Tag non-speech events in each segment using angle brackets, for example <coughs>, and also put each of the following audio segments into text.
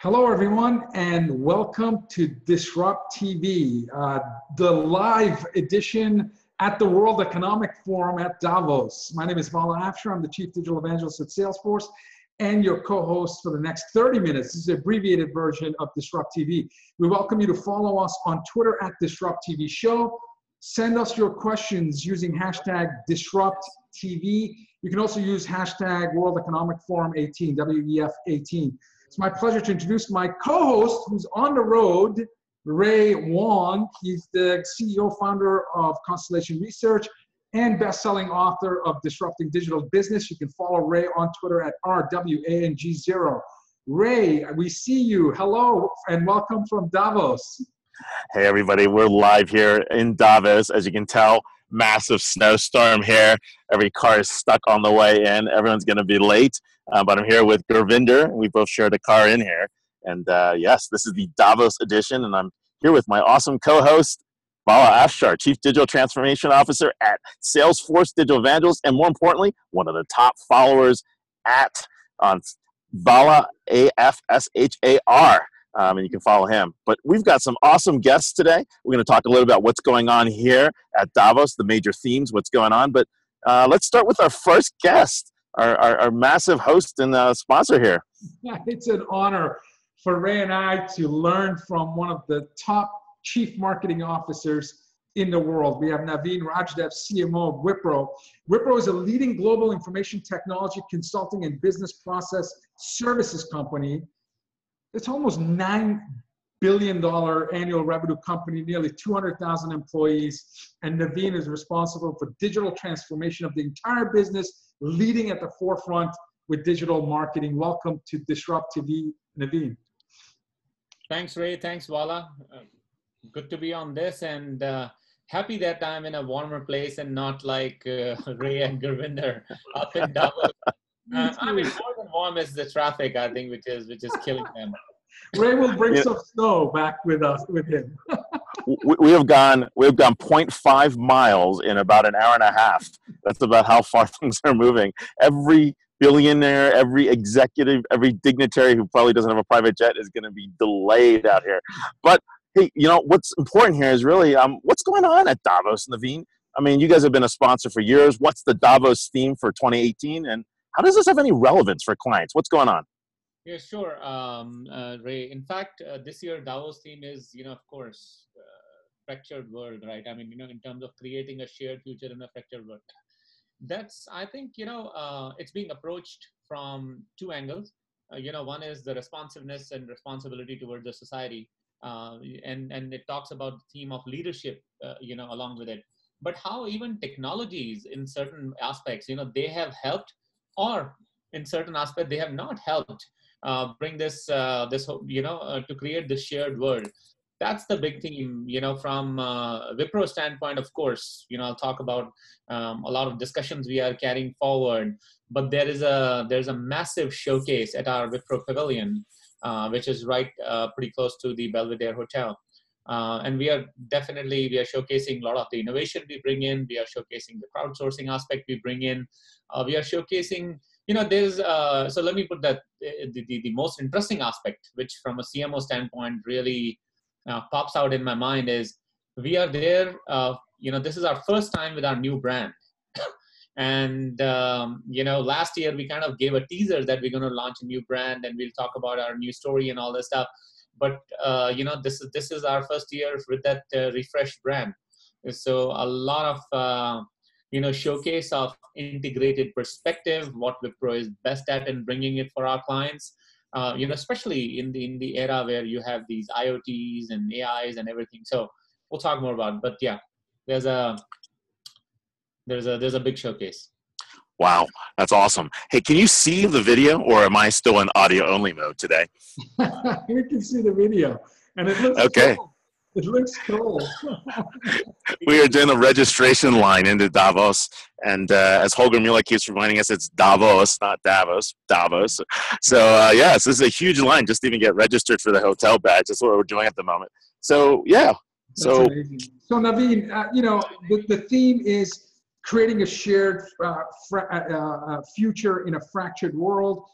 Hello, everyone, and welcome to Disrupt TV, uh, the live edition at the World Economic Forum at Davos. My name is Vala Afshar. I'm the Chief Digital Evangelist at Salesforce and your co-host for the next 30 minutes. This is an abbreviated version of Disrupt TV. We welcome you to follow us on Twitter at Disrupt TV Show. Send us your questions using hashtag Disrupt TV. You can also use hashtag World Economic Forum 18, WEF 18. It's my pleasure to introduce my co-host who's on the road, Ray Wang. He's the CEO founder of Constellation Research and best-selling author of Disrupting Digital Business. You can follow Ray on Twitter at RWANG0. Ray, we see you. Hello and welcome from Davos. Hey everybody, we're live here in Davos. As you can tell, massive snowstorm here. Every car is stuck on the way in. Everyone's going to be late. Uh, but I'm here with Gurvinder. We both shared a car in here. And uh, yes, this is the Davos edition. And I'm here with my awesome co host, Vala Afshar, Chief Digital Transformation Officer at Salesforce Digital Evangelist. And more importantly, one of the top followers at on Vala A F S H A R. Um, and you can follow him. But we've got some awesome guests today. We're going to talk a little about what's going on here at Davos, the major themes, what's going on. But uh, let's start with our first guest our, our, our massive host and uh, sponsor here. It's an honor for Ray and I to learn from one of the top chief marketing officers in the world. We have Naveen Rajdev, CMO of Wipro. Wipro is a leading global information technology consulting and business process services company. It's almost $9 billion annual revenue company, nearly 200,000 employees. And Naveen is responsible for digital transformation of the entire business leading at the forefront with digital marketing. Welcome to Disrupt TV, Naveen. Thanks, Ray. Thanks, Vala. Uh, good to be on this and uh, happy that I'm in a warmer place and not like uh, <laughs> Ray and Gurvinder up <laughs> in Davos. Uh, I mean, more than warm is the traffic, I think, which is which is killing them. <laughs> Ray will bring yeah. some snow back with us with him. we, we have gone we have gone 0.5 miles in about an hour and a half. That's about how far <laughs> things are moving. Every billionaire, every executive, every dignitary who probably doesn't have a private jet is going to be delayed out here. But hey, you know what's important here is really um, what's going on at Davos, Naveen. I mean, you guys have been a sponsor for years. What's the Davos theme for 2018, and how does this have any relevance for clients? What's going on? Yeah, sure, um, uh, Ray. In fact, uh, this year Davos theme is, you know, of course, uh, fractured world, right? I mean, you know, in terms of creating a shared future in a fractured world. That's, I think, you know, uh, it's being approached from two angles. Uh, you know, one is the responsiveness and responsibility towards the society, uh, and and it talks about the theme of leadership, you know, along with it. But how even technologies in certain aspects, you know, they have helped, or in certain aspect they have not helped uh, bring this uh, this you know uh, to create this shared world. That's the big theme you know from uh, wipro standpoint of course you know i'll talk about um, a lot of discussions we are carrying forward but there is a there's a massive showcase at our wipro pavilion uh, which is right uh, pretty close to the belvedere hotel uh, and we are definitely we are showcasing a lot of the innovation we bring in. We are showcasing the crowdsourcing aspect we bring in. We are showcasing you know there's uh, so let me put that the, the, the, most interesting aspect which from a cmo standpoint really uh, pops out in my mind is we are there uh, you know this is our first time with our new brand. <coughs> And um, you know last year we kind of gave a teaser that we're going to launch a new brand and we'll talk about our new story and all this stuff but uh, you know this is this is our first year with that uh, refreshed brand. So a lot of uh, you know showcase of integrated perspective what wipro is best at in bringing it for our clients. Uh, you know especially in the in the era where you have these iots and ais and everything. So we'll talk more about it. but yeah there's a there's a there's a big showcase wow that's awesome hey can you see the video or am i still in audio only mode today <laughs> you can see the video and it looks okay cool. It looks cool. <laughs> we are doing a registration line into Davos, and uh, as Holger Mueller keeps reminding us, it's Davos, not Davos, Davos. So uh, yes, this is a huge line just to even get registered for the hotel badge. That's what we're doing at the moment. So yeah, so so Naveen, uh, you know the, the theme is creating a shared uh, fra- uh, uh, future in a fractured world.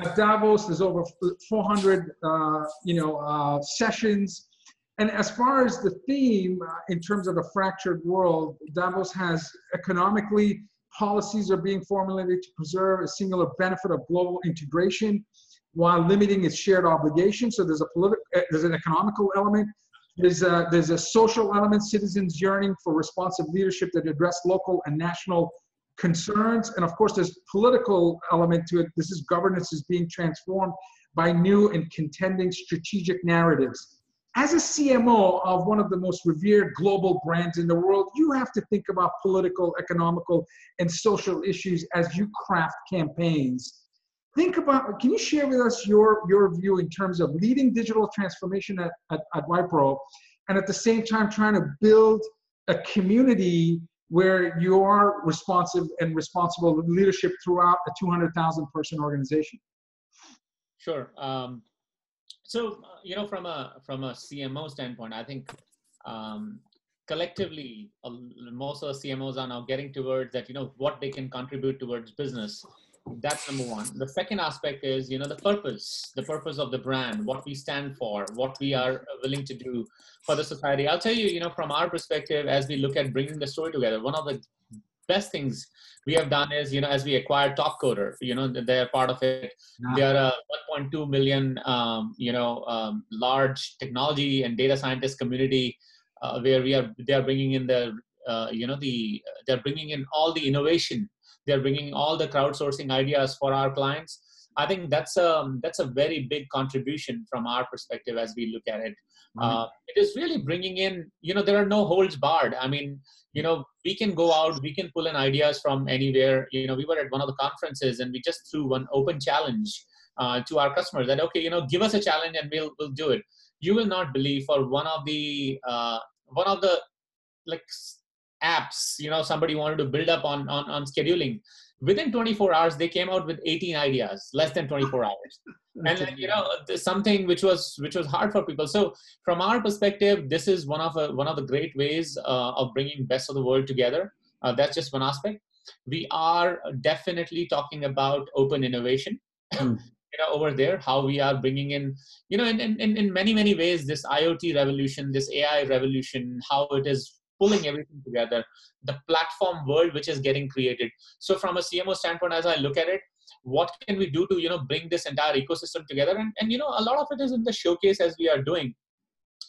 At Davos, there's over 400, uh, you know, uh, sessions. And as far as the theme, uh, in terms of a fractured world, Davos has economically, policies are being formulated to preserve a singular benefit of global integration while limiting its shared obligations. So there's a political, there's an economical element, there's a, there's a social element, citizens yearning for responsive leadership that address local and national concerns. And of course, there's political element to it. This is governance is being transformed by new and contending strategic narratives. As a CMO of one of the most revered global brands in the world, you have to think about political, economical, and social issues as you craft campaigns think about can you share with us your your view in terms of leading digital transformation at, at, at Wipro and at the same time trying to build a community where you are responsive and responsible leadership throughout a 200,000 person organization? Sure. Um, so you know from a from a cmo standpoint i think um, collectively uh, most of the cmos are now getting towards that you know what they can contribute towards business that's number one. The second aspect is you know the purpose the purpose of the brand what we stand for what we are willing to do for the society. I'll tell you you know from our perspective as we look at bringing the story together one of the best things we have done is you know as we acquired topcoder you know they're part of it. They are a 1.2 million um, you know um, large technology and data scientist community uh, where we are they are bringing in the uh, you know the they're bringing in all the innovation they're bringing all the crowdsourcing ideas for our clients. I think that's a um, that's a very big contribution from our perspective as we look at it. Mm-hmm. uh, it is really bringing in you know there are no holds barred. I mean you know we can go out we can pull in ideas from anywhere. You know we were at one of the conferences and we just threw one open challenge uh, to our customers that okay you know give us a challenge and we'll we'll do it. You will not believe for one of the uh, one of the like apps you know somebody wanted to build up on on, on scheduling. Within 24 hours they came out with 18 ideas less than 24 <laughs> hours. And then, you know something which was which was hard for people. So from our perspective this is one of a, one of the great ways uh, of bringing best of the world together. Uh, that's just one aspect. We are definitely talking about open innovation mm. <laughs> you know over there how we are bringing in you know in, in, in many many ways this iot revolution this ai revolution how it is pulling everything together the platform world which is getting created. So from a cmo standpoint as i look at it what can we do to you know bring this entire ecosystem together? And, and you know a lot of it is in the showcase as we are doing.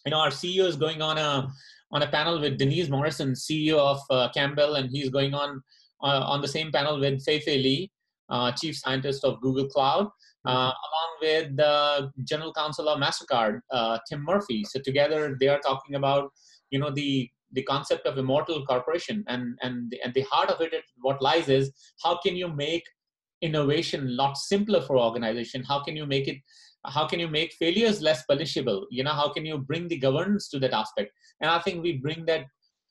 You know our ceo is going on a on a panel with denise morrison ceo of uh, campbell and he's going on uh, on the same panel with fei fei li uh, chief scientist of google cloud uh, along with the general counsel of mastercard uh, tim murphy. So together they are talking about you know the the concept of immortal corporation and and the, and the heart of it what lies is how can you make innovation a lot simpler for organization? How can you make it how can you make failures less punishable? You know how can you bring the governance to that aspect? And i think we bring that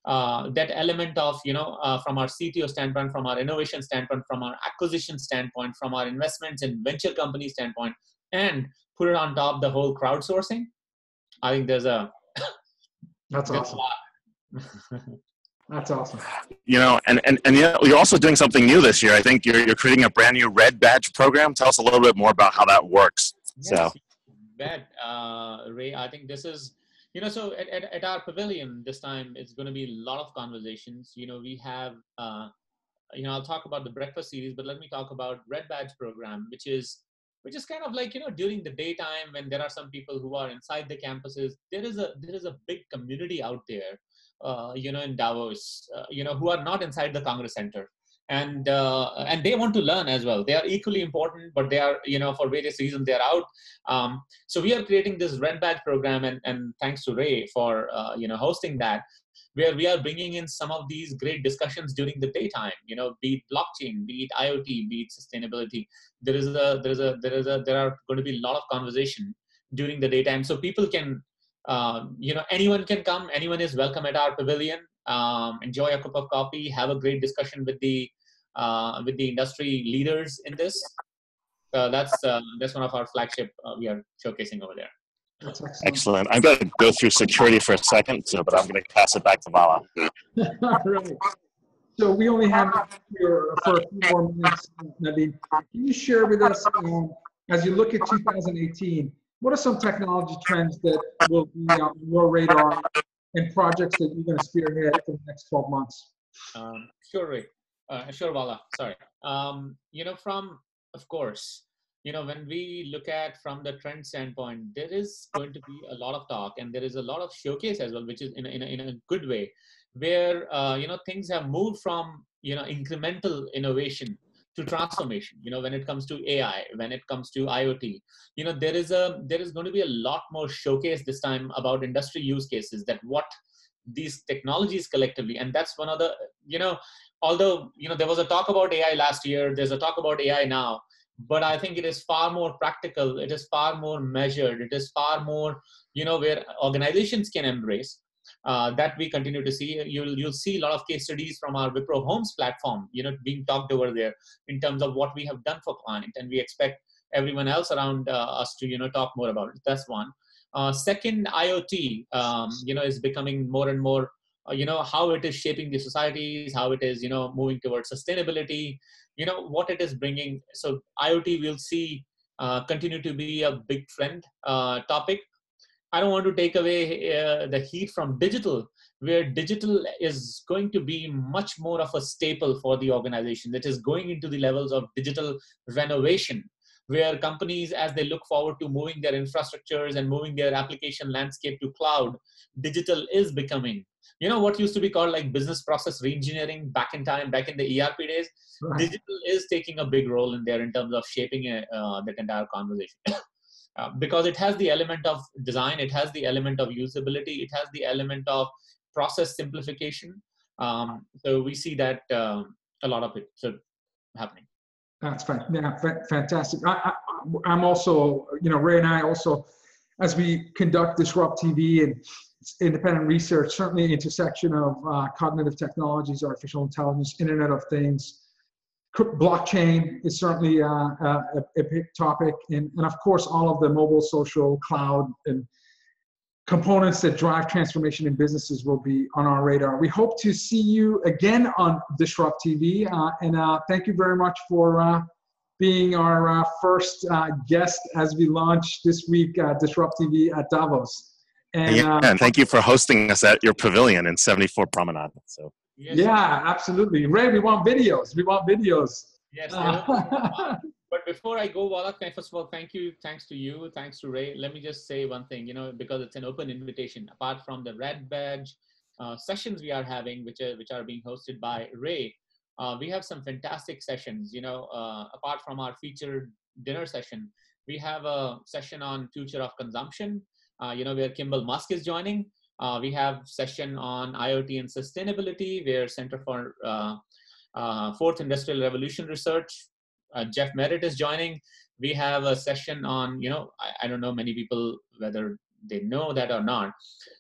uh, that element of you know uh, from our cto standpoint from our innovation standpoint from our acquisition standpoint from our investments in venture company standpoint and put it on top the whole crowdsourcing. I think there's a that's awesome <laughs> That's awesome. You know, and, and, and you're also doing something new this year. I think you're, you're creating a brand new Red Badge program. Tell us a little bit more about how that works. Yes, so, bet, uh, Ray, I think this is, you know, so at, at, at, our pavilion this time, it's going to be a lot of conversations. You know, we have, uh, you know, I'll talk about the breakfast series, but let me talk about Red Badge program, which is which is kind of like you know during the daytime when there are some people who are inside the campuses there is a there is a big community out there uh, you know in davos uh, you know who are not inside the congress center. And uh, and they want to learn as well. They are equally important but they are you know for various reasons they're out. Um, so we are creating this red badge program and, and thanks to ray for uh, you know hosting that where we are bringing in some of these great discussions during the daytime you know be it blockchain be it iot be it sustainability. There is a there is a there is a there are going to be a lot of conversation during the daytime so people can uh, you know anyone can come anyone is welcome at our pavilion um, enjoy a cup of coffee have a great discussion with the uh, with the industry leaders in this uh, that's uh, that's one of our flagship uh, we are showcasing over there excellent. excellent. I'm going to go through security for a second, so, but I'm going to pass it back to Vala. <laughs> So we only have here for a few more minutes, Naveen. Can you share with us, um, as you look at 2018, what are some technology trends that will be on your radar and projects that you're going to spearhead for the next 12 months? Um, sure, Ray. Uh, sure, Vala. Sorry. Um, you know, from of course, you know, when we look at from the trend standpoint, there is going to be a lot of talk, and there is a lot of showcase as well, which is in a, in a, in a good way, where uh, you know things have moved from you know incremental innovation to transformation you know when it comes to ai when it comes to iot you know there is a there is going to be a lot more showcase this time about industry use cases that what these technologies collectively and that's one of the you know although you know there was a talk about ai last year there's a talk about ai now but i think it is far more practical it is far more measured it is far more you know where organizations can embrace uh, that we continue to see. You'll you'll see a lot of case studies from our Wipro Holmes platform, you know, being talked over there in terms of what we have done for client, and we expect everyone else around uh, us to you know talk more about it. That's one. Uh, second, IoT, um, you know, is becoming more and more. Uh, you know how it is shaping the societies, how it is you know moving towards sustainability. You know what it is bringing. So IoT, we'll see uh, continue to be a big trend uh, topic I don't want to take away uh, the heat from digital, where digital is going to be much more of a staple for the organization that is going into the levels of digital renovation, where companies, as they look forward to moving their infrastructures and moving their application landscape to cloud, digital is becoming. You know what used to be called like business process reengineering back in time, back in the ERP days? Right. Digital is taking a big role in there in terms of shaping uh, that entire conversation. <coughs> Uh, because it has the element of design, it has the element of usability, it has the element of process simplification. Um, so we see that uh, a lot of it so happening. That's fantastic. I, am also, you know, Ray and I also, as we conduct Disrupt TV and independent research, certainly intersection of uh, cognitive technologies, artificial intelligence, Internet of Things, blockchain is certainly uh, uh, a, a, big topic, and, and of course, all of the mobile, social, cloud, and components that drive transformation in businesses will be on our radar. We hope to see you again on Disrupt TV, uh, and uh, thank you very much for uh, being our uh, first guest as we launch this week Disrupt TV at Davos. And, yeah, and thank you for hosting us at your pavilion in 74 Promenade. So. Yes. Yeah, absolutely. Ray, we want videos. We want videos. Yes. <laughs> Uh, but before I go, Wallach, first of all, thank you. Thanks to you. Thanks to Ray. Let me just say one thing, you know, because it's an open invitation. Apart from the Red Badge uh, sessions we are having, which are, which are being hosted by Ray, uh, we have some fantastic sessions. You know, uh, apart from our featured dinner session, we have a session on future of consumption, uh, you know, where Kimbal Musk is joining. Uh, we have session on IoT and sustainability, where Center for uh, uh, Fourth Industrial Revolution Research, uh, Jeff Merritt is joining. We have a session on, you know, I, I don't know many people whether they know that or not.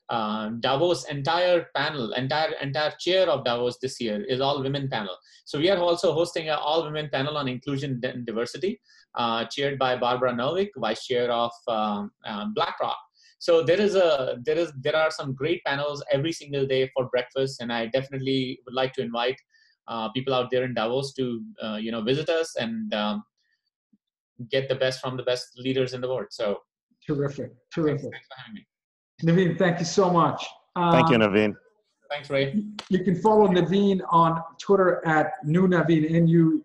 Uh, Davos entire panel, entire entire chair of Davos this year is all women panel. So we are also hosting an all women panel on inclusion and diversity, uh, chaired by Barbara Novick, vice chair of um, BlackRock so there is a there is there are some great panels every single day for breakfast and i definitely would like to invite uh, people out there in davos to uh, you know visit us and um, get the best from the best leaders in the world so terrific terrific thanks, for having me. naveen thank you so much thank you um, naveen thanks ray you can follow naveen on twitter at new naveen n-u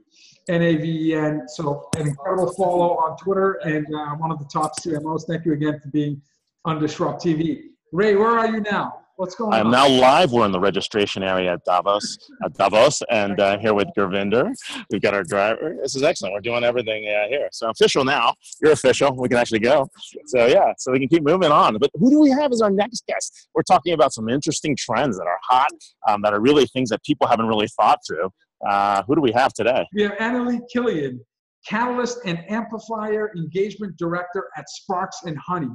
N-A-V-E-N. So an incredible follow on Twitter and uh, one of the top CMOs. Thank you again for being on Disrupt TV. Ray, where are you now? What's going on? I'm on? now live. We're in the registration area at Davos, at Davos, and uh, here with Gurvinder. We've got our driver. This is excellent. We're doing everything uh, here. So official now. You're official. We can actually go. So yeah, so we can keep moving on. But who do we have as our next guest? We're talking about some interesting trends that are hot, um, that are really things that people haven't really thought through. Uh, who do we have today? We have Annalie Killian, Catalyst and Amplifier Engagement Director at Sparks and Honey.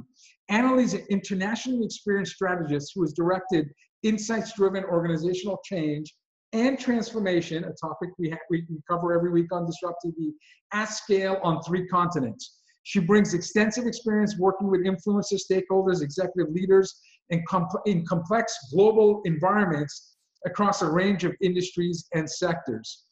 Annalie's, an internationally experienced strategist who has directed insights-driven organizational change and transformation, a topic we, ha- we cover every week on Disrupt TV, at scale on three continents. She brings extensive experience working with influencers, stakeholders, executive leaders, and in complex global environments across a range of industries and sectors.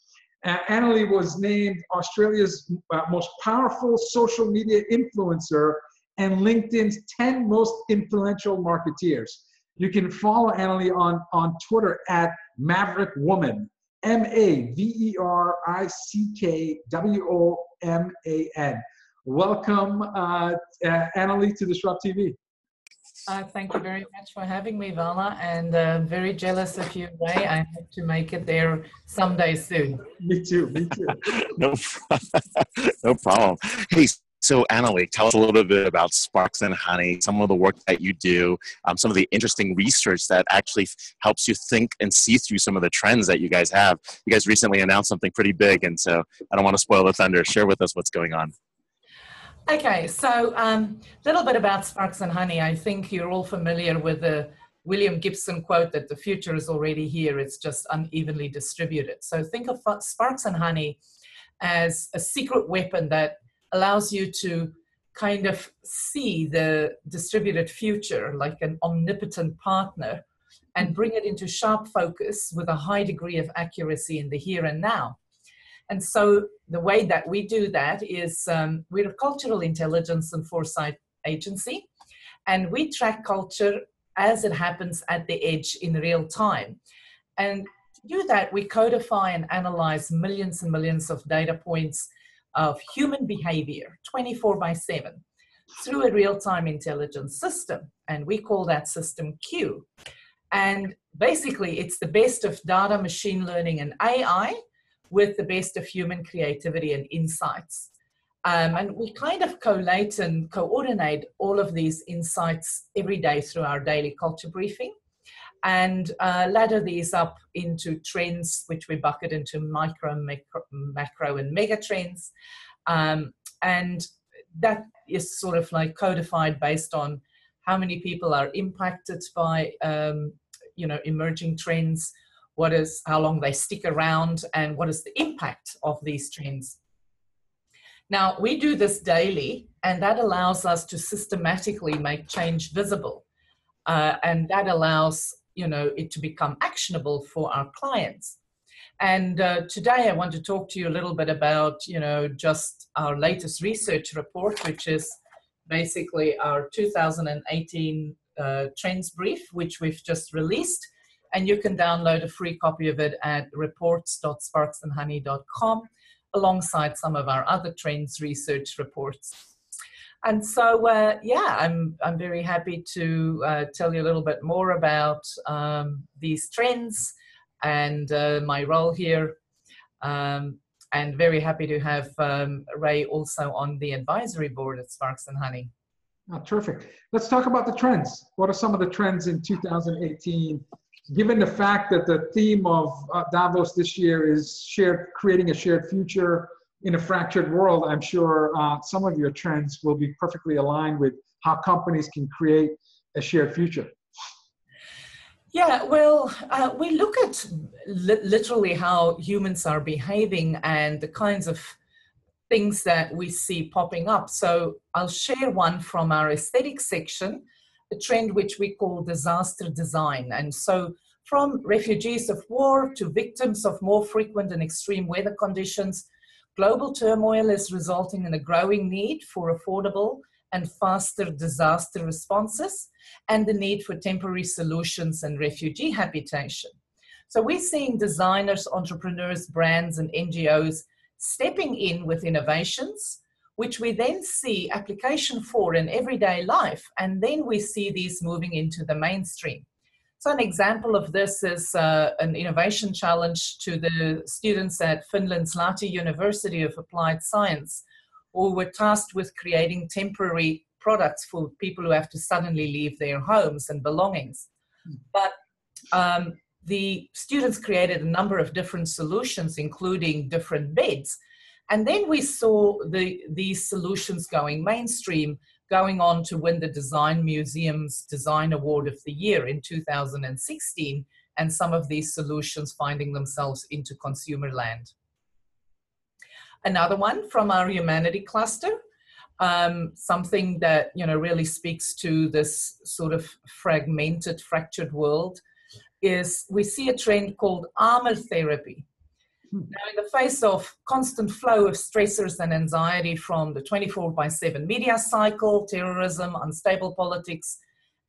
Uh, Annalie was named Australia's uh, most powerful social media influencer and LinkedIn's 10 most influential marketeers. You can follow Annalie on, on Twitter at Maverick Woman, M A V E R I C K W O M A N. Welcome, uh, uh, Annalie, to Disrupt TV. Uh, thank you very much for having me, Vala, and uh, very jealous of you, Ray. I hope to make it there someday soon. Me too, me too. <laughs> no, <laughs> no problem. Hey, so Annalie, tell us a little bit about Sparks and Honey, some of the work that you do, um, some of the interesting research that actually helps you think and see through some of the trends that you guys have. You guys recently announced something pretty big, and so I don't want to spoil the thunder. Share with us what's going on. Okay, so a um, little bit about Sparks and Honey. I think you're all familiar with the William Gibson quote that the future is already here, it's just unevenly distributed. So think of Sparks and Honey as a secret weapon that allows you to kind of see the distributed future like an omnipotent partner and bring it into sharp focus with a high degree of accuracy in the here and now. And so the way that we do that is um, we're a cultural intelligence and foresight agency, and we track culture as it happens at the edge in real time. And to do that, we codify and analyze millions and millions of data points of human behavior 24 by 7 through a real time intelligence system. And we call that system Q. And basically, it's the best of data, machine learning, and AI with the best of human creativity and insights. Um, and we kind of collate and coordinate all of these insights every day through our daily culture briefing and uh, ladder these up into trends, which we bucket into micro, macro, macro and mega trends. Um, and that is sort of like codified based on how many people are impacted by, um, you know, emerging trends, what is, how long they stick around, and what is the impact of these trends. Now, we do this daily, and that allows us to systematically make change visible. Uh, and that allows you know it to become actionable for our clients. And uh, today i want to talk to you a little bit about you know just our latest research report which is basically our 2018 uh, trends brief which we've just released. And you can download a free copy of it at reports.sparksandhoney.com alongside some of our other trends research reports and so uh, yeah i'm i'm very happy to uh, tell you a little bit more about um, these trends and uh, my role here. Um, and very happy to have um, ray also on the advisory board at sparks and honey. Oh, terrific. Let's talk about the trends. What are some of the trends in 2018 given the fact that the theme of uh, davos this year is shared creating a shared future in a fractured world, I'm sure uh, some of your trends will be perfectly aligned with how companies can create a shared future. Yeah, well, uh, we look at li- literally how humans are behaving and the kinds of things that we see popping up. So I'll share one from our aesthetic section, a trend which we call disaster design. And so from refugees of war to victims of more frequent and extreme weather conditions Global turmoil is resulting in a growing need for affordable and faster disaster responses and the need for temporary solutions and refugee habitation. So we're seeing designers, entrepreneurs, brands, and NGOs stepping in with innovations, which we then see application for in everyday life, and then we see these moving into the mainstream. So an example of this is uh, an innovation challenge to the students at Finland's Lahti University of Applied Science, who were tasked with creating temporary products for people who have to suddenly leave their homes and belongings. But um, the students created a number of different solutions, including different beds. And then we saw the, these solutions going mainstream going on to win the Design Museum's Design Award of the Year in 2016, and some of these solutions finding themselves into consumer land. Another one from our humanity cluster, um, something that you know really speaks to this sort of fragmented, fractured world, is we see a trend called armor therapy. Now, in the face of constant flow of stressors and anxiety from the 24 by 7 media cycle, terrorism, unstable politics,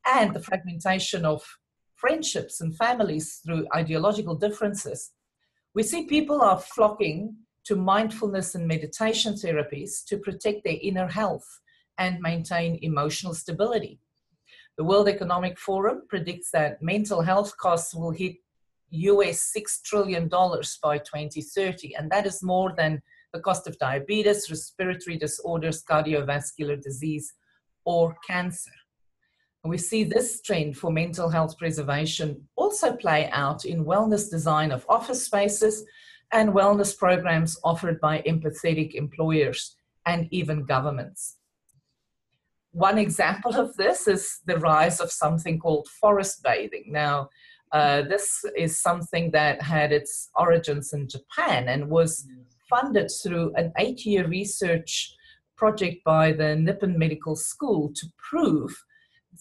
and the fragmentation of friendships and families through ideological differences, we see people are flocking to mindfulness and meditation therapies to protect their inner health and maintain emotional stability. The World Economic Forum predicts that mental health costs will hit US $6 trillion by 2030, and that is more than the cost of diabetes, respiratory disorders, cardiovascular disease, or cancer. We see this trend for mental health preservation also play out in wellness design of office spaces and wellness programs offered by empathetic employers and even governments. One example of this is the rise of something called forest bathing. Now, uh, this is something that had its origins in Japan and was funded through an eight year research project by the Nippon Medical School to prove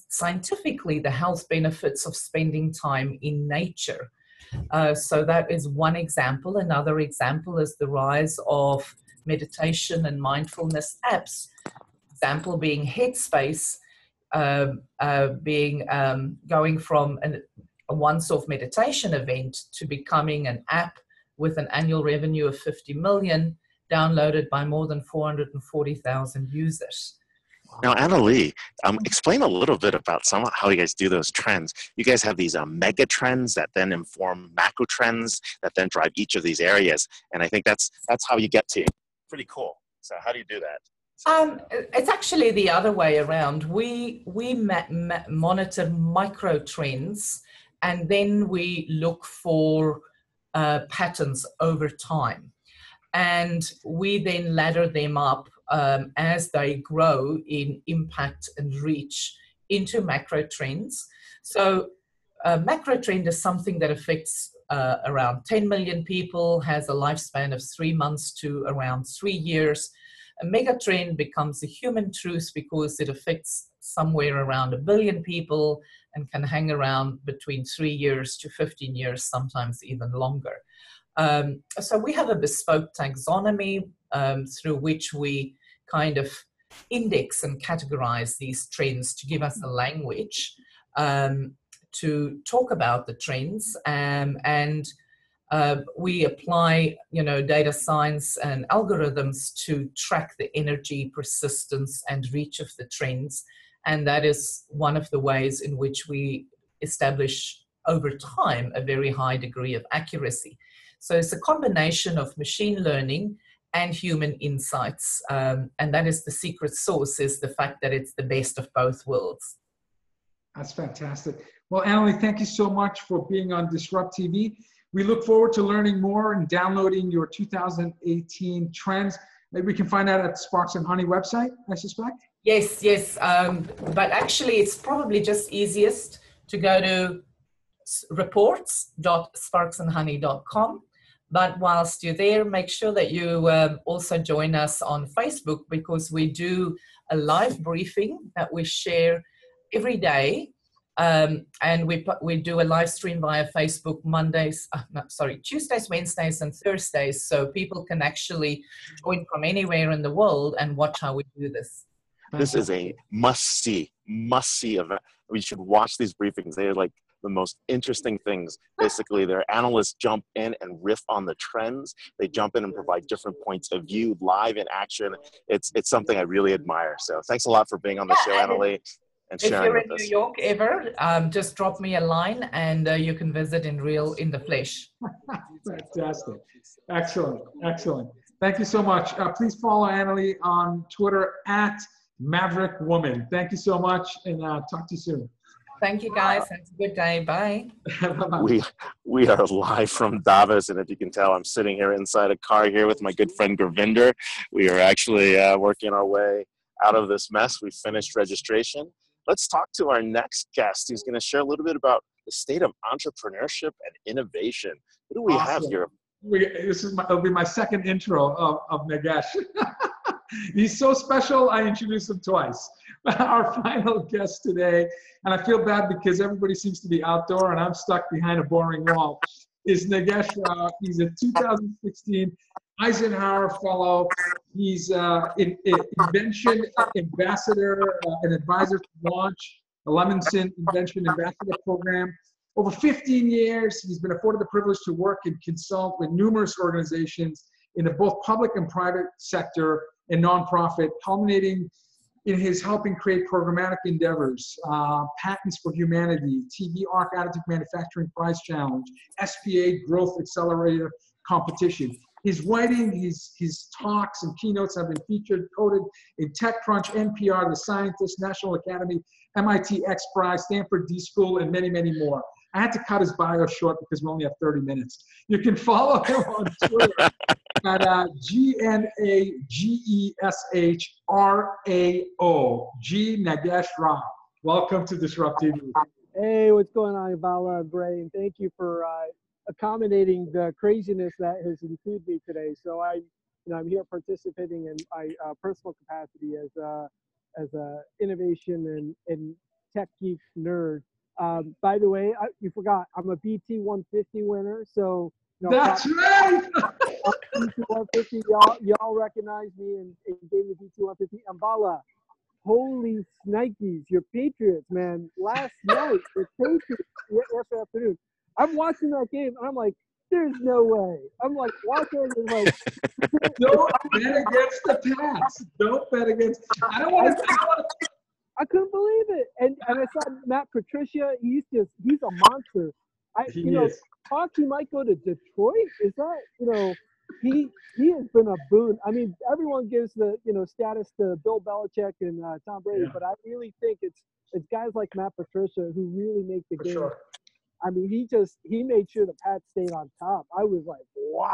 scientifically the health benefits of spending time in nature. Uh, so that is one example. Another example is the rise of meditation and mindfulness apps. Example being Headspace, uh, uh, being um, going from an, a once-off meditation event to becoming an app with an annual revenue of 50 million, downloaded by more than 440,000 users. Now, Annalie, um, explain a little bit about some how you guys do those trends. You guys have these um, mega trends that then inform macro trends that then drive each of these areas, and I think that's that's how you get to pretty cool. So, how do you do that? Um, it's actually the other way around. We we ma- ma- monitor micro trends, and then we look for uh, patterns over time, and we then ladder them up um, as they grow in impact and reach into macro trends. So, a macro trend is something that affects uh, around 10 million people, has a lifespan of three months to around three years. A mega trend becomes a human truth because it affects somewhere around a billion people and can hang around between three years to 15 years, sometimes even longer. Um, so we have a bespoke taxonomy um, through which we kind of index and categorize these trends to give us a language um, to talk about the trends um, and uh, we apply you know data science and algorithms to track the energy persistence and reach of the trends and that is one of the ways in which we establish over time a very high degree of accuracy so it's a combination of machine learning and human insights. Um, and that is the secret sauce is the fact that it's the best of both worlds. That's fantastic. Well, Annalie, thank you so much for being on Disrupt TV. We look forward to learning more and downloading your 2018 trends. Maybe we can find that at Sparks and Honey website, I suspect. Yes, yes. Um, but actually, it's probably just easiest to go to reports.sparksandhoney.com but whilst you're there, make sure that you um, also join us on Facebook because we do a live briefing that we share every day. Um, and we, we do a live stream via Facebook Mondays, uh, no, sorry, Tuesdays, Wednesdays, and Thursdays. So people can actually join from anywhere in the world and watch how we do this. This is a must see, must see event. We should watch these briefings. They're like the most interesting things. Basically, their analysts jump in and riff on the trends. They jump in and provide different points of view live in action. It's it's something I really admire. So thanks a lot for being on the show, Annalie. And if you're in New York ever, um, just drop me a line and uh, you can visit in real, in the flesh. <laughs> Fantastic. Excellent. Excellent. Thank you so much. Uh, please follow Annalie on Twitter at Maverick Woman. Thank you so much and uh, talk to you soon. Thank you, guys. Have a good day. Bye. <laughs> we we are live from Davos, and if you can tell, I'm sitting here inside a car here with my good friend Gurvinder. We are actually uh, working our way out of this mess. We finished registration. Let's talk to our next guest, who's going to share a little bit about the state of entrepreneurship and innovation. What do we awesome. have here? We, this is my, it'll be my second intro of, of Nagesh. <laughs> He's so special, I introduced him twice. <laughs> Our final guest today, and I feel bad because everybody seems to be outdoor and I'm stuck behind a boring wall, is Nagesh Rao. He's a 2016 Eisenhower Fellow. He's uh, in, in invention ambassador, uh, an advisor to launch the Lemelson Invention Ambassador Program. Over 15 years, he's been afforded the privilege to work and consult with numerous organizations in the both public and private sector and nonprofit, culminating in his helping create programmatic endeavors, uh, patents for humanity, TV arc additive manufacturing prize challenge, SBA growth accelerator competition. His writing, his, his talks and keynotes have been featured, quoted in TechCrunch, NPR, The Scientist, National Academy, MIT X Prize, Stanford D School, and many, many more. I had to cut his bio short because we only have 30 minutes. You can follow him on Twitter <laughs> at uh, G N A G E S H R A O, G Nagesh Rao. Welcome to Disrupt TV. Hey, what's going on, Vala and Bray? And thank you for uh, accommodating the craziness that has ensued me today. So I, you know, I'm here participating in my uh, personal capacity as a, as a innovation and, and tech geek nerd. Um, by the way, I, you forgot I'm a BT 150 winner, so you know, that's right. <laughs> BT 150, y'all, y'all recognize me and, and gave me BT 150. Ambala, holy snikes, your Patriots, man! Last night, the Patriots yesterday afternoon. I'm watching that game and I'm like, there's no way. I'm like watching and like <laughs> Don't bet against the Pats. Don't bet against I don't want to I couldn't believe it. And and I saw Matt Patricia, he's just he's a monster. I He you know, is. talk he might go to Detroit. Is that you know he he has been a boon. I mean, everyone gives the you know status to Bill Belichick and uh, Tom Brady, Yeah. but I really think it's it's guys like Matt Patricia who really make the For game sure. I mean, he just he made sure the Pats stayed on top. I was like, wow.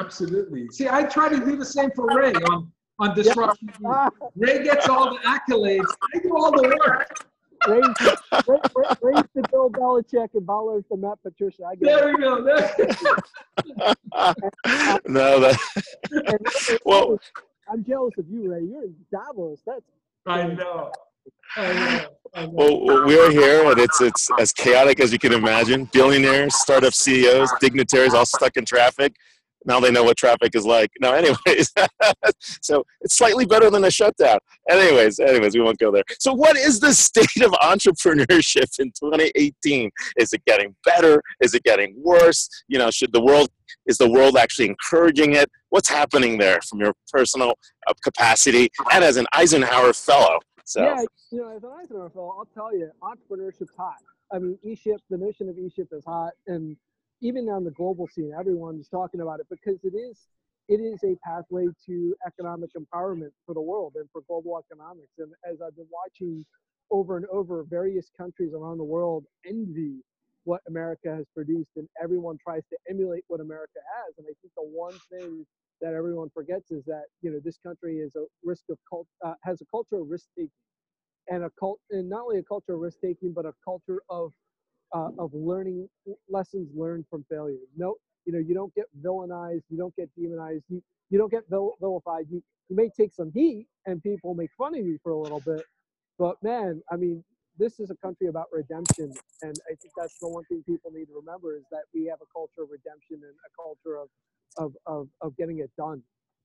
Absolutely. See, I try to do the same for Ray on, on disruption. TV. <laughs> Ah, Ray gets all the accolades. I do all the work. raise, raise, raise, raise the Bill Belichick and Ballers the Matt Patricia. I get There it. we go. There. <laughs> no, that And- and- Well- I'm jealous of you, Ray. You're in Davos. That's I know. Know. well, we're here, and it's it's as chaotic as you can imagine. Billionaires, startup CEOs, dignitaries, all stuck in traffic. Now they know what traffic is like. No, <laughs> anyways, so it's slightly better than a shutdown. Anyways, anyways, we won't go there. So, what is the state of entrepreneurship in 2018? Is it getting better? Is it getting worse? You know, should the world is the world actually encouraging it? What's happening there from your personal uh, capacity and as an Eisenhower Fellow? So, yeah. You know, as an Eisenhower fellow, I'll tell you, entrepreneurship's hot. I mean, eShip, the notion of eShip is hot, and even on the global scene, everyone's talking about it because it is it is a pathway to economic empowerment for the world and for global economics. And as I've been watching over and over, various countries around the world envy what America has produced, and everyone tries to emulate what America has. And I think the one thing that everyone forgets is that you know this country is a risk of cult uh, has a culture of risk taking, and a cult and not only a culture of risk taking, but a culture of uh, of learning lessons learned from failure. No, you know you don't get villainized, you don't get demonized, you you don't get vil- vilified. You you may take some heat, and people make fun of you for a little bit, but man, I mean. This is a country about redemption, and I think that's the one thing people need to remember is that we have a culture of redemption and a culture of of of, of getting it done.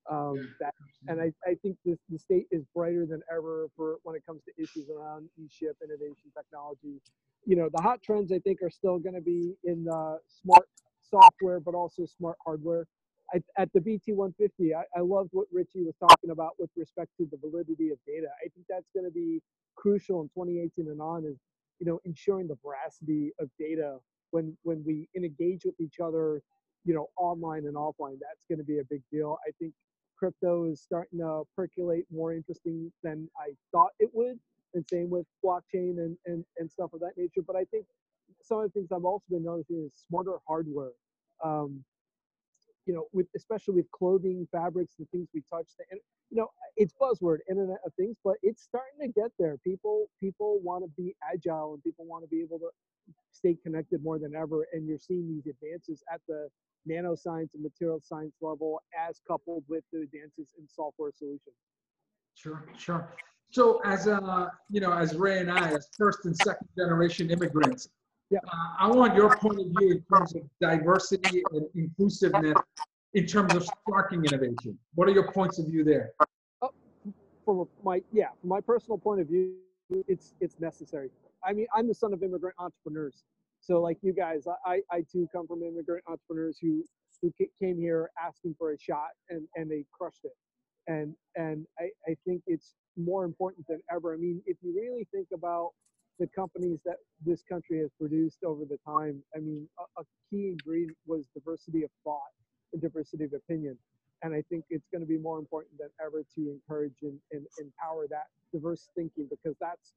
Um, that, and I, I think this, the state is brighter than ever for when it comes to issues around e-ship, innovation, technology. You know, the hot trends I think are still going to be in the smart software, but also smart hardware. I, at the BT150, I, I loved what Richie was talking about with respect to the validity of data. I think that's going to be crucial in 2018 and on is, you know, ensuring the veracity of data when when we engage with each other, you know, online and offline. That's going to be a big deal. I think crypto is starting to percolate more interesting than I thought it would, and same with blockchain and and, and stuff of that nature. But I think some of the things I've also been noticing is smarter hardware. Um, you know, with especially with clothing, fabrics, the things we touch. The, and, you know, it's buzzword, Internet of Things, but it's starting to get there. People people want to be agile and people want to be able to stay connected more than ever. And you're seeing these advances at the nanoscience and material science level as coupled with the advances in software solutions. Sure, sure. So as uh, you know, as Ray and I, as first and second generation immigrants, Yeah. uh, I want your point of view in terms of diversity and inclusiveness in terms of sparking innovation. What are your points of view there? Oh, from my yeah from my personal point of view it's it's necessary i mean i'm the son of immigrant entrepreneurs so like you guys i i, too come from immigrant entrepreneurs who who came here asking for a shot and and they crushed it and and i i think it's more important than ever i mean if you really think about the companies that this country has produced over the time i mean a, a key ingredient was diversity of thought and diversity of opinion and I think it's going to be more important than ever to encourage and, and empower that diverse thinking because that's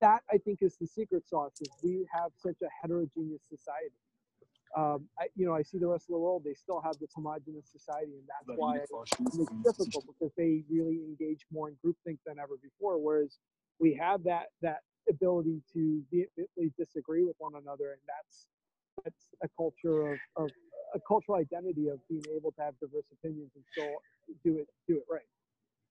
that I think is the secret sauce. Is we have such a heterogeneous society. Um, I, you know, I see the rest of the world; they still have this homogenous society, and that's why it's difficult because they really engage more in groupthink than ever before. Whereas we have that that ability to vehemently disagree with one another, and that's that's a culture of, of a cultural identity of being able to have diverse opinions and still do it do it right.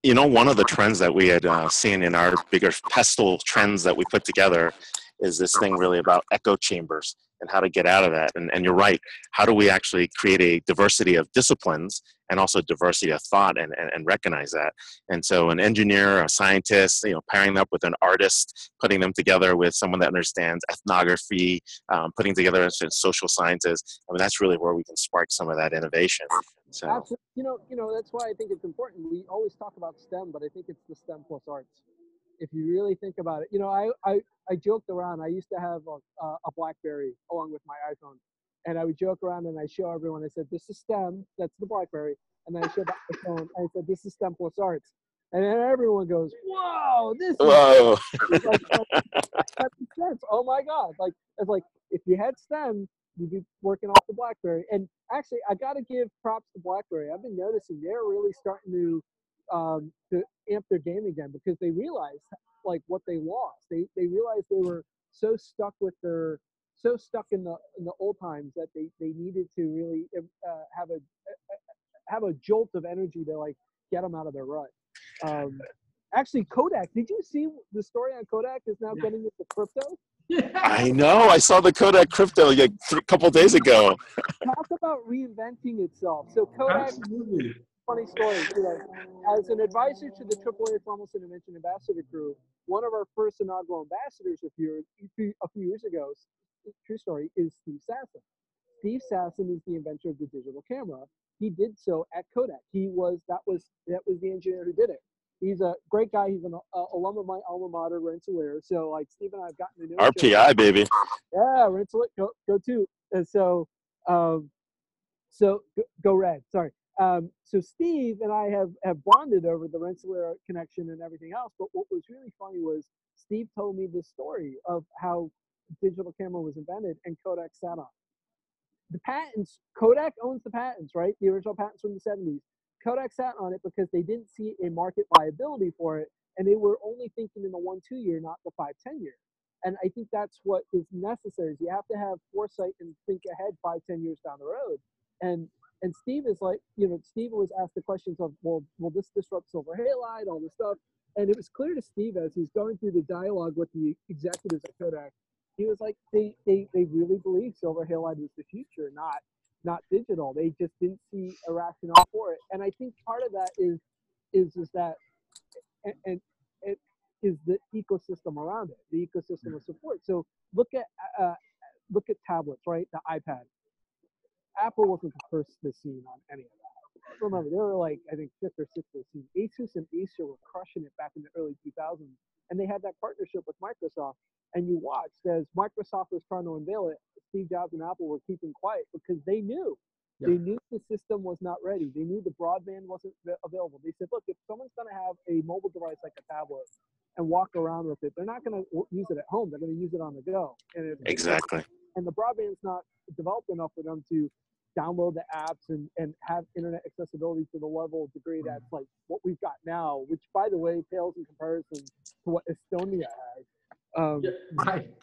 you know, one of the trends that we had uh, seen in our bigger pestle trends that we put together is this thing really about echo chambers and how to get out of that. And, and you're right. How do we actually create a diversity of disciplines and also diversity of thought and, and, and recognize that? And so, an engineer, a scientist, you know, pairing up with an artist, putting them together with someone that understands ethnography, um, putting together social sciences. I mean, that's really where we can spark some of that innovation. So, Absolutely. You know, you know that's why I think it's important. We always talk about STEM, but I think it's the STEM plus arts. If you really think about it, you know, I I, I joked around. I used to have a, a BlackBerry along with my iPhone, and I would joke around and I show everyone. I said, "This is STEM. That's the BlackBerry," and then I showed the iPhone. And I said, "This is STEM plus arts," and then everyone goes, "Whoa, this is whoa. <laughs> like, like, that makes sense. Oh my god! Like it's like if you had STEM, you'd be working off the BlackBerry. And actually, I got to give props to BlackBerry. I've been noticing they're really starting to um, to amp their game again because they realized like what they lost. They they realized they were so stuck with their so stuck in the in the old times that they they needed to really uh, have a have a jolt of energy to like get them out of their rut. Um, actually, Kodak. Did you see the story on Kodak is now Yeah. getting into crypto? I know. I saw the Kodak crypto like a couple days ago. Talk about reinventing itself. So Kodak, Absolutely. Funny story. As an advisor to the AAAS-Lemelson Invention Ambassador Crew, one of our first inaugural ambassadors a few a few years ago, true story, is Steve Sasson. Steve Sasson is the inventor of the digital camera. He did so at Kodak. He was that was that was the engineer who did it. He's a great guy. He's an uh, alum of my alma mater, Rensselaer. So like Steve and I have gotten to know. RPI, baby. Yeah, Rensselaer, go go too. And so, um, so go, go red. Sorry. Um, so Steve and I have have bonded over the Rensselaer connection and everything else. But what was really funny was Steve told me this story of how digital camera was invented and Kodak sat on. The patents, Kodak owns the patents, right? The original patents from the 70s. Kodak sat on it because they didn't see a market viability for it, and they were only thinking in the one two year, not the five ten year. And I think that's what is necessary. You have to have foresight and think ahead five ten years down the road. And and Steve is like, you know, Steve was asked the questions of, well, will this disrupt silver halide, all this stuff, and it was clear to Steve as he's going through the dialogue with the executives at Kodak, he was like, they they they really believe silver halide was the future, not not digital. They just didn't see a rationale for it. And I think part of that is is is that and, and it is the ecosystem around it, the ecosystem of support. So look at uh, look at tablets, right? The iPad. Apple wasn't the first to scene on any of that. Remember, they were like I think fifth or sixth to scene. Asus and Acer were crushing it back in the early 2000s, and they had that partnership with Microsoft. And you watched as Microsoft was trying to unveil it, Steve Jobs and Apple were keeping quiet because they knew Yeah. they knew the system was not ready. They knew the broadband wasn't available. They said, look, if someone's going to have a mobile device like a tablet and walk around with it, they're not going to use it at home. They're going to use it on the go. And if, Exactly. and the broadband's not developed enough for them to download the apps and, and have internet accessibility to the level of degree that's like what we've got now, which by the way pales in comparison to what Estonia has. Um, Yeah, right.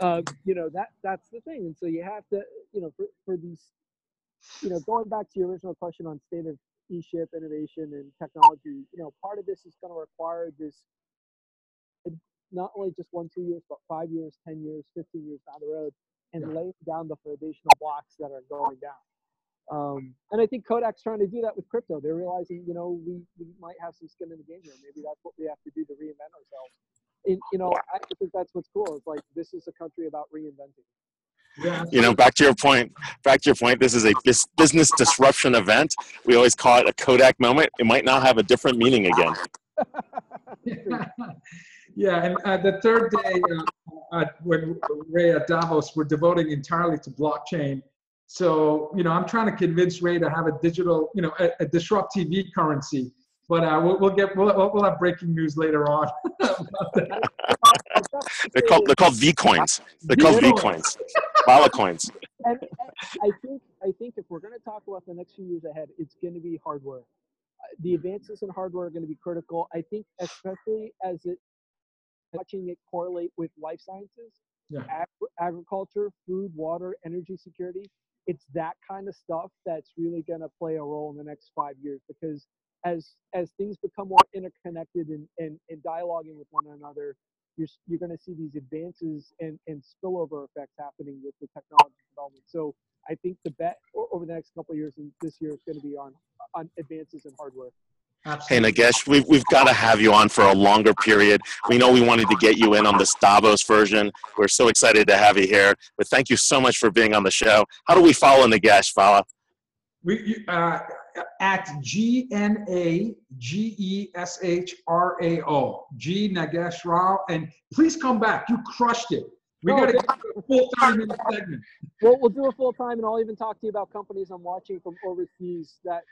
uh, you know that that's the thing, and so you have to, you know, for, for these you know, going back to your original question on state of e-ship innovation and technology, you know, part of this is going to require this not only just one, two years, but five years, 10 years, 15 years down the road and Yeah. laying down the foundational blocks that are going down. Um, and I think Kodak's trying to do that with crypto. They're realizing, you know, we, we might have some skin in the game here. Maybe that's what we have to do to reinvent ourselves. And, you know, I think that's what's cool. It's like this is a country about reinventing. Yeah, You know, back to your point. Back to your point. This is a bus- business disruption event. We always call it a Kodak moment. It might now have a different meaning again. <laughs> yeah, and uh, the third day, uh, uh, when Ray at Davos, we're devoting entirely to blockchain. So, you know, I'm trying to convince Ray to have a digital, you know, a, a disrupt TV currency. But uh, we'll, we'll get we'll, we'll have breaking news later on. <laughs> about that. They're called they're called V coins. They're called V coins. Vala coins. and and I think I think if we're going to talk about the next few years ahead, it's going to be hardware. Uh, The advances in hardware are going to be critical. I think, especially as it watching it correlate with life sciences, Yeah. ag- agriculture, food, water, energy security. It's that kind of stuff that's really going to play a role in the next five years because as as things become more interconnected and and, and dialoguing with one another, you're you're going to see these advances and and spillover effects happening with the technology development. So I think the bet over the next couple of years and this year is going to be on on advances in hardware. Hey Nagesh, we've, we've got to have you on for a longer period. We know we wanted to get you in on this Davos version. We're so excited to have you here. But thank you so much for being on the show. How do we follow Nagesh, Vala? We, you- uh, at G N A G E S H R A O, G Nagesh Rao. And please come back. You crushed it. We No, got to thank get a full 30 minute segment. We'll, we'll do a full time, and I'll even talk to you about companies I'm watching from overseas that f-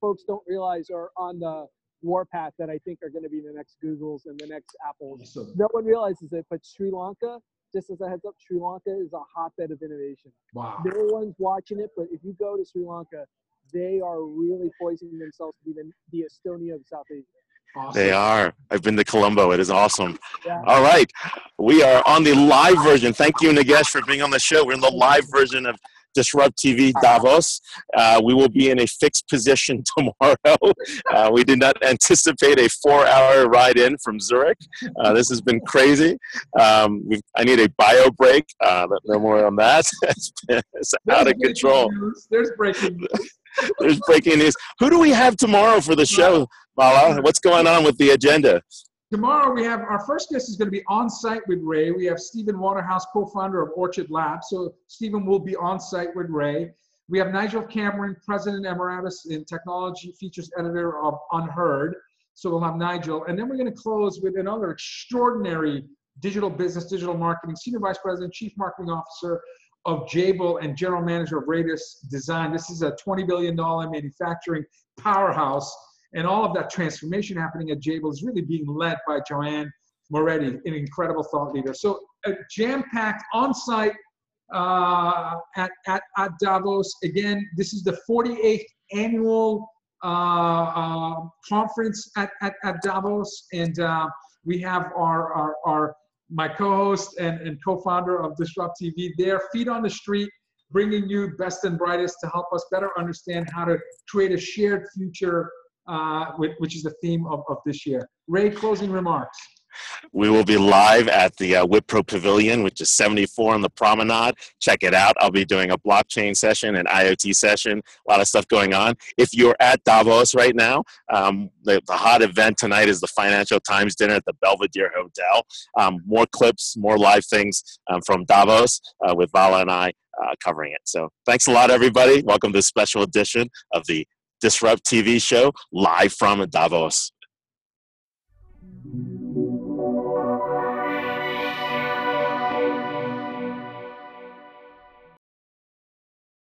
folks don't realize are on the warpath that I think are going to be the next Googles and the next Apples. Awesome. No one realizes it, but Sri Lanka, just as a heads up, Sri Lanka is a hotbed of innovation. Wow. No one's watching it, but if you go to Sri Lanka, they are really poisoning themselves to be the, the Estonia of South Asia. Awesome. They are. I've been to Colombo. It is awesome. Yeah. All right. We are on the live version. Thank you, Nagesh, for being on the show. We're in the live version of Disrupt TV Davos. Uh, we will be in a fixed position <laughs> tomorrow. Uh, we did not <laughs> anticipate a four hour ride in from Zurich. Uh, this has been crazy. Um, I need a bio break. Uh, no more on that. <laughs> it's, been- it's There's out of control. news. There's breaking news. There's breaking news. Who do we have tomorrow for the show, Vala? What's going on with the agenda? Tomorrow we have our first guest is going to be on site with Ray. We have Stephen Waterhouse, co-founder of Orchid Labs. So Stephen will be on site with Ray. We have Nigel Cameron, president emeritus and technology features editor of UnHerd. So we'll have Nigel, and then we're going to close with another extraordinary digital business, digital marketing senior vice president, chief marketing officer of Jabil and general manager of Radius Design. This is a $20 billion manufacturing powerhouse and all of that transformation happening at Jabil is really being led by Joanne Moretti, an incredible thought leader. So a jam-packed on-site uh, at, at, at Davos. Again, this is the 48th annual uh, uh, conference at, at, at Davos. And uh, we have our, our, our my co-host and, and co-founder of Disrupt TV there, feet on the street, bringing you best and brightest to help us better understand how to create a shared future uh, which, is the theme of, of this year. Ray, closing remarks. We will be live at the uh, Wipro Pavilion, which is 74 on the Promenade. Check it out. I'll be doing a blockchain session, an IoT session, a lot of stuff going on. If you're at Davos right now, um, the, the hot event tonight is the Financial Times dinner at the Belvedere Hotel. Um, more clips, more live things um, from Davos uh, with Vala and I uh, covering it. So thanks a lot, everybody. Welcome to this special edition of the Disrupt TV show live from Davos.